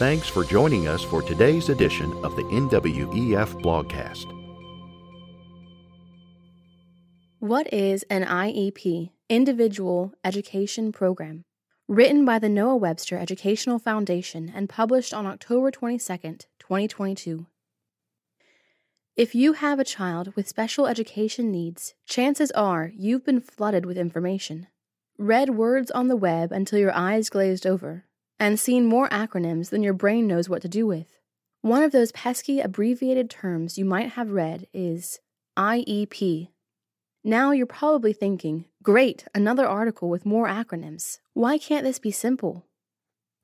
Thanks for joining us for today's edition of the NWEF blogcast. What is an IEP, Individual Education Program? Written by the Noah Webster Educational Foundation and published on October 22, 2022. If you have a child with special education needs, chances are you've been flooded with information. Read words on the web until your eyes glazed over, and seen more acronyms than your brain knows what to do with. One of those pesky abbreviated terms you might have read is IEP. Now you're probably thinking, great, another article with more acronyms. Why can't this be simple?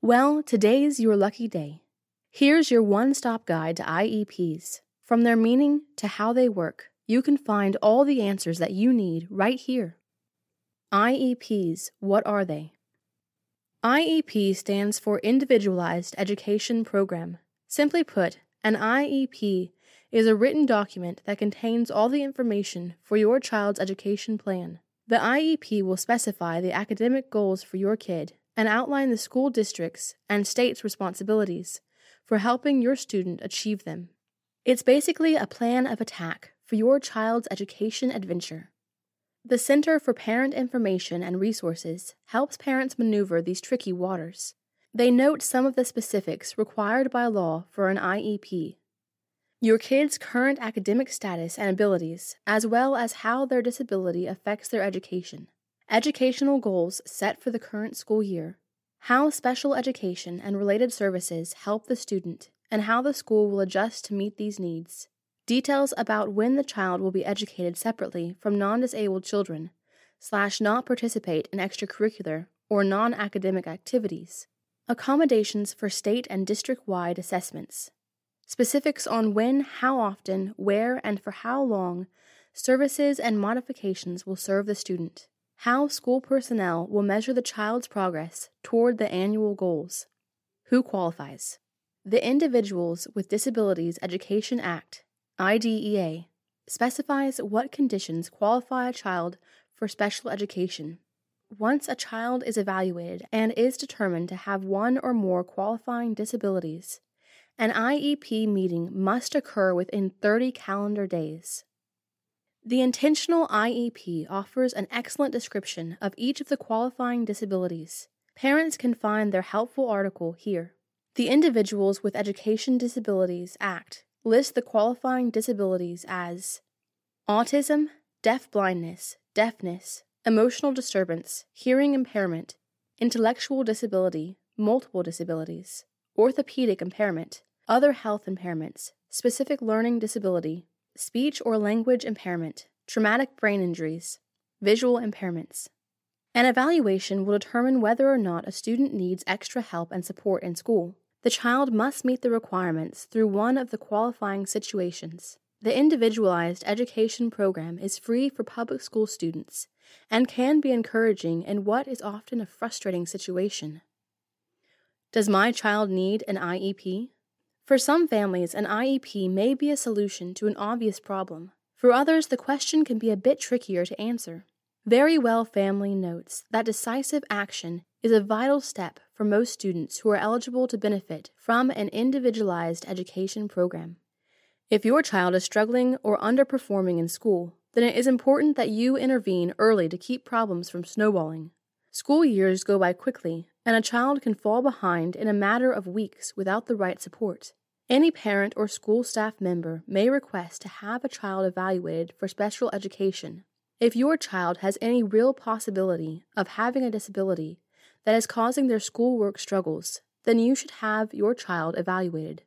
Well, today's your lucky day. Here's your one stop guide to IEPs. From their meaning to how they work, you can find all the answers that you need right here. IEPs, what are they? IEP stands for Individualized Education Program. Simply put, an IEP is a written document that contains all the information for your child's education plan. The IEP will specify the academic goals for your kid and outline the school district's and state's responsibilities for helping your student achieve them. It's basically a plan of attack for your child's education adventure. The Center for Parent Information and Resources helps parents maneuver these tricky waters. They note some of the specifics required by law for an IEP. Your kid's current academic status and abilities, as well as how their disability affects their education. Educational goals set for the current school year. How special education and related services help the student, and how the school will adjust to meet these needs. Details about when the child will be educated separately from non disabled children, slash not participate in extracurricular or non academic activities. Accommodations for state and district wide assessments. Specifics on when, how often, where, and for how long services and modifications will serve the student. How school personnel will measure the child's progress toward the annual goals. Who qualifies? The Individuals with Disabilities Education Act IDEA specifies what conditions qualify a child for special education. Once a child is evaluated and is determined to have one or more qualifying disabilities, an IEP meeting must occur within 30 calendar days. The intentional IEP offers an excellent description of each of the qualifying disabilities. Parents can find their helpful article here. The Individuals with Education Disabilities Act list the qualifying disabilities as autism, deaf-blindness, deafness, emotional disturbance, hearing impairment, intellectual disability, multiple disabilities, orthopedic impairment, other health impairments, specific learning disability, speech or language impairment, traumatic brain injuries, visual impairments. An evaluation will determine whether or not a student needs extra help and support in school. The child must meet the requirements through one of the qualifying situations. The individualized education program is free for public school students and can be encouraging in what is often a frustrating situation. Does my child need an IEP? For some families, an IEP may be a solution to an obvious problem. For others, the question can be a bit trickier to answer. Verywell Family notes that decisive action is a vital step for most students who are eligible to benefit from an individualized education program. If your child is struggling or underperforming in school, then it is important that you intervene early to keep problems from snowballing. School years go by quickly, and a child can fall behind in a matter of weeks without the right support. Any parent or school staff member may request to have a child evaluated for special education if your child has any real possibility of having a disability that is causing their schoolwork struggles, then you should have your child evaluated.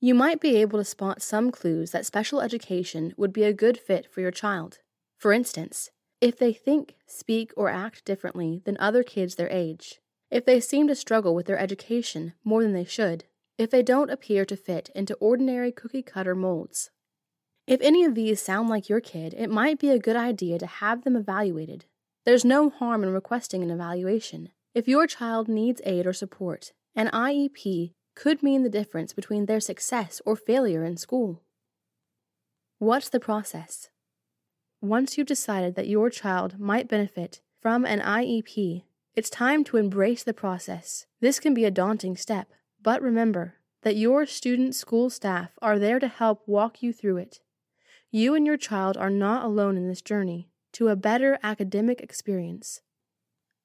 You might be able to spot some clues that special education would be a good fit for your child. For instance, if they think, speak, or act differently than other kids their age, if they seem to struggle with their education more than they should, if they don't appear to fit into ordinary cookie cutter molds. If any of these sound like your kid, it might be a good idea to have them evaluated. There's no harm in requesting an evaluation. If your child needs aid or support, an IEP could mean the difference between their success or failure in school. What's the process? Once you've decided that your child might benefit from an IEP, it's time to embrace the process. This can be a daunting step, But remember that your student school staff are there to help walk you through it. You and your child are not alone in this journey to a better academic experience.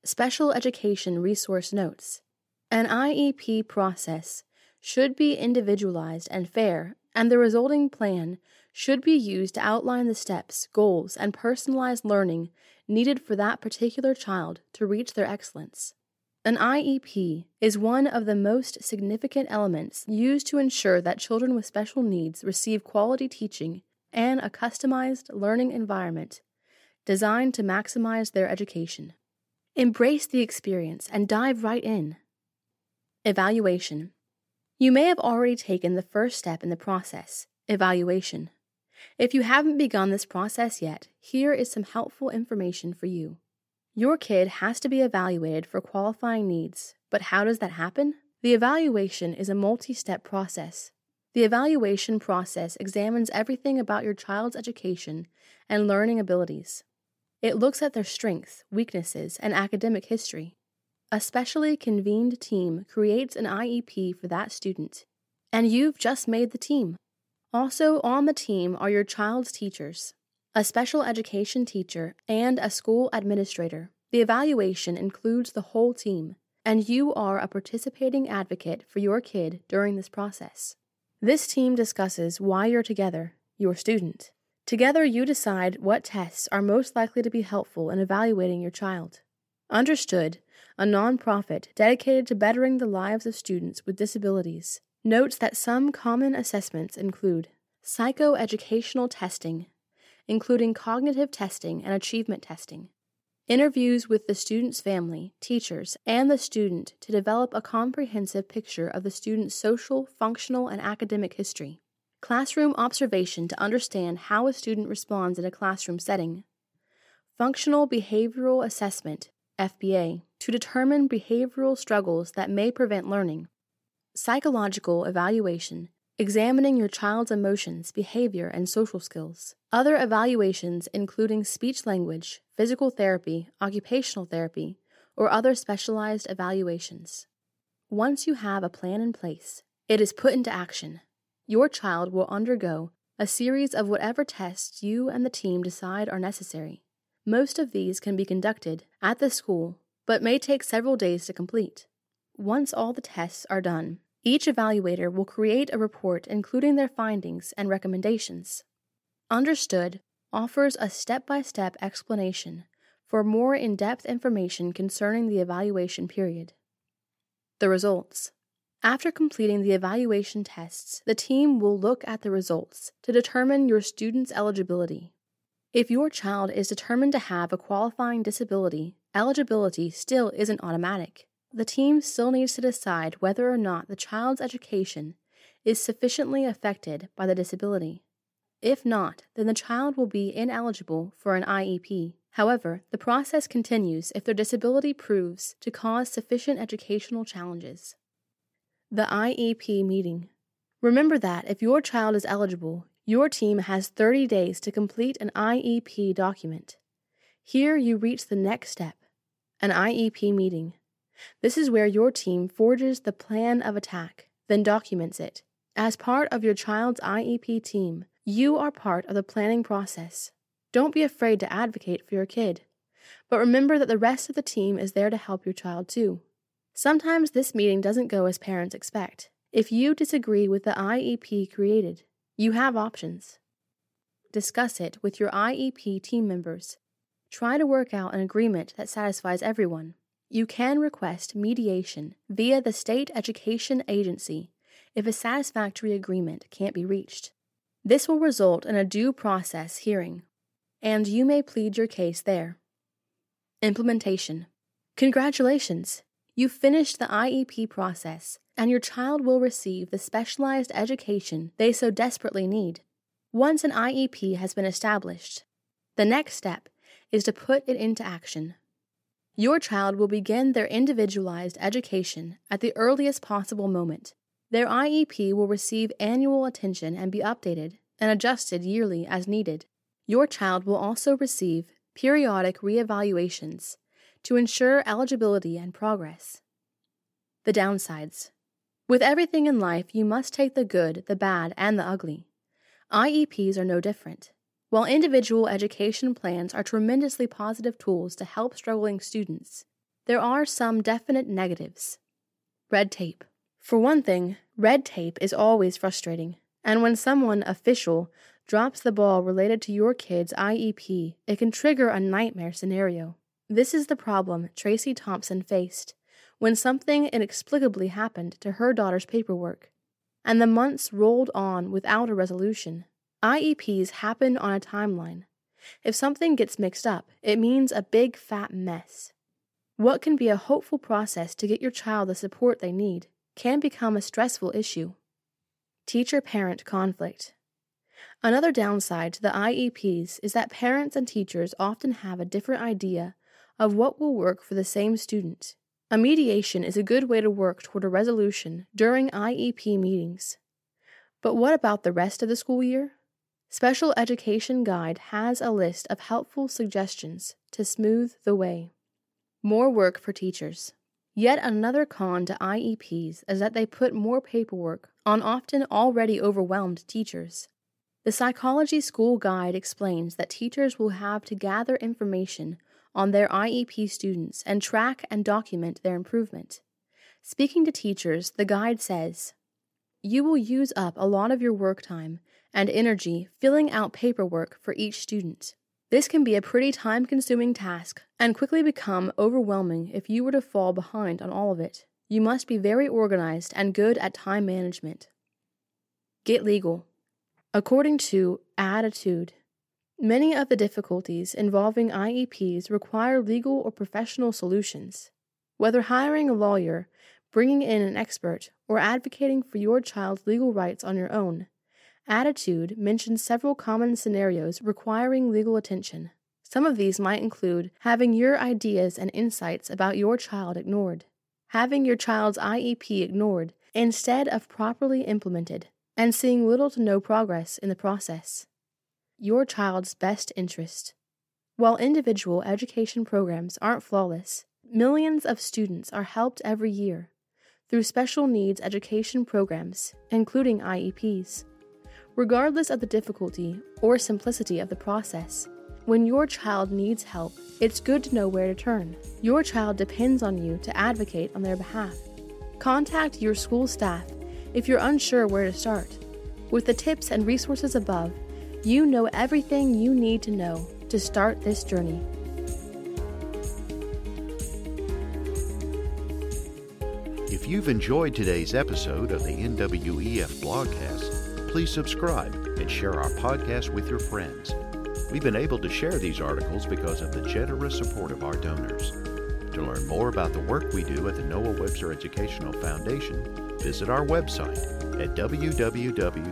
Special Education Resource Notes An IEP process should be individualized and fair, and the resulting plan should be used to outline the steps, goals, and personalized learning needed for that particular child to reach their excellence. An IEP is one of the most significant elements used to ensure that children with special needs receive quality teaching and a customized learning environment designed to maximize their education. Embrace the experience and dive right in. Evaluation. You may have already taken the first step in the process evaluation. If you haven't begun this process yet, here is some helpful information for you. Your kid has to be evaluated for qualifying needs, but how does that happen? The evaluation is a multi step process. The evaluation process examines everything about your child's education and learning abilities. It looks at their strengths, weaknesses, and academic history. A specially convened team creates an IEP for that student, and you've just made the team. Also on the team are your child's teachers, a special education teacher, and a school administrator. The evaluation includes the whole team, and you are a participating advocate for your kid during this process. This team discusses why you're together, your student. Together, you decide what tests are most likely to be helpful in evaluating your child. Understood, a nonprofit dedicated to bettering the lives of students with disabilities, notes that some common assessments include psychoeducational testing, including cognitive testing and achievement testing, interviews with the student's family, teachers, and the student to develop a comprehensive picture of the student's social, functional, and academic history, classroom observation to understand how a student responds in a classroom setting, functional behavioral assessment, FBA, to determine behavioral struggles that may prevent learning, psychological evaluation, examining your child's emotions, behavior, and social skills. Other evaluations, including speech language, physical therapy, occupational therapy, or other specialized evaluations. Once you have a plan in place, it is put into action. Your child will undergo a series of whatever tests you and the team decide are necessary. Most of these can be conducted at the school, but may take several days to complete. Once all the tests are done, each evaluator will create a report including their findings and recommendations. Understood offers a step by step explanation for more in depth information concerning the evaluation period. The results. After completing the evaluation tests, the team will look at the results to determine your student's eligibility. If your child is determined to have a qualifying disability, eligibility still isn't automatic the team still needs to decide whether or not the child's education is sufficiently affected by the disability. If not, then the child will be ineligible for an IEP. However, the process continues if their disability proves to cause sufficient educational challenges. The IEP meeting. Remember that if your child is eligible, your team has 30 days to complete an IEP document. Here you reach the next step an IEP meeting. This is where your team forges the plan of attack, then documents it. As part of your child's IEP team, you are part of the planning process. Don't be afraid to advocate for your kid. But remember that the rest of the team is there to help your child too. Sometimes this meeting doesn't go as parents expect. If you disagree with the IEP created, you have options. Discuss it with your IEP team members. Try to work out an agreement that satisfies everyone you can request mediation via the state education agency if a satisfactory agreement can't be reached. This will result in a due process hearing, and you may plead your case there. Implementation Congratulations! You finished the IEP process, and your child will receive the specialized education they so desperately need. Once an IEP has been established, the next step is to put it into action. Your child will begin their individualized education at the earliest possible moment. Their IEP will receive annual attention and be updated and adjusted yearly as needed. Your child will also receive periodic reevaluations to ensure eligibility and progress. The downsides. With everything in life, you must take the good, the bad, and the ugly. IEPs are no different. While individual education plans are tremendously positive tools to help struggling students, there are some definite negatives. Red tape. For one thing, red tape is always frustrating, and when someone official drops the ball related to your kid's IEP, it can trigger a nightmare scenario. This is the problem Tracy Thompson faced when something inexplicably happened to her daughter's paperwork, and the months rolled on without a resolution. IEPs happen on a timeline. If something gets mixed up, it means a big fat mess. What can be a hopeful process to get your child the support they need can become a stressful issue. Teacher parent conflict. Another downside to the IEPs is that parents and teachers often have a different idea of what will work for the same student. A mediation is a good way to work toward a resolution during IEP meetings. But what about the rest of the school year? Special Education Guide has a list of helpful suggestions to smooth the way. More work for teachers. Yet another con to IEPs is that they put more paperwork on often already overwhelmed teachers. The Psychology School Guide explains that teachers will have to gather information on their IEP students and track and document their improvement. Speaking to teachers, the guide says, You will use up a lot of your work time and energy filling out paperwork for each student. This can be a pretty time consuming task and quickly become overwhelming if you were to fall behind on all of it. You must be very organized and good at time management. Get legal. According to ADDitude, Many of the difficulties involving IEPs require legal or professional solutions. Whether hiring a lawyer, bringing in an expert, or advocating for your child's legal rights on your own, ADDitude mentions several common scenarios requiring legal attention. Some of these might include having your ideas and insights about your child ignored, having your child's IEP ignored instead of properly implemented, and seeing little to no progress in the process your child's best interest. While individual education programs aren't flawless, millions of students are helped every year through special needs education programs, including IEPs. Regardless of the difficulty or simplicity of the process, when your child needs help, it's good to know where to turn. Your child depends on you to advocate on their behalf. Contact your school staff if you're unsure where to start. With the tips and resources above, you know everything you need to know to start this journey. If you've enjoyed today's episode of the NWEF blogcast, please subscribe and share our podcast with your friends. We've been able to share these articles because of the generous support of our donors. To learn more about the work we do at the Noah Webster Educational Foundation, visit our website at www.nwef.org.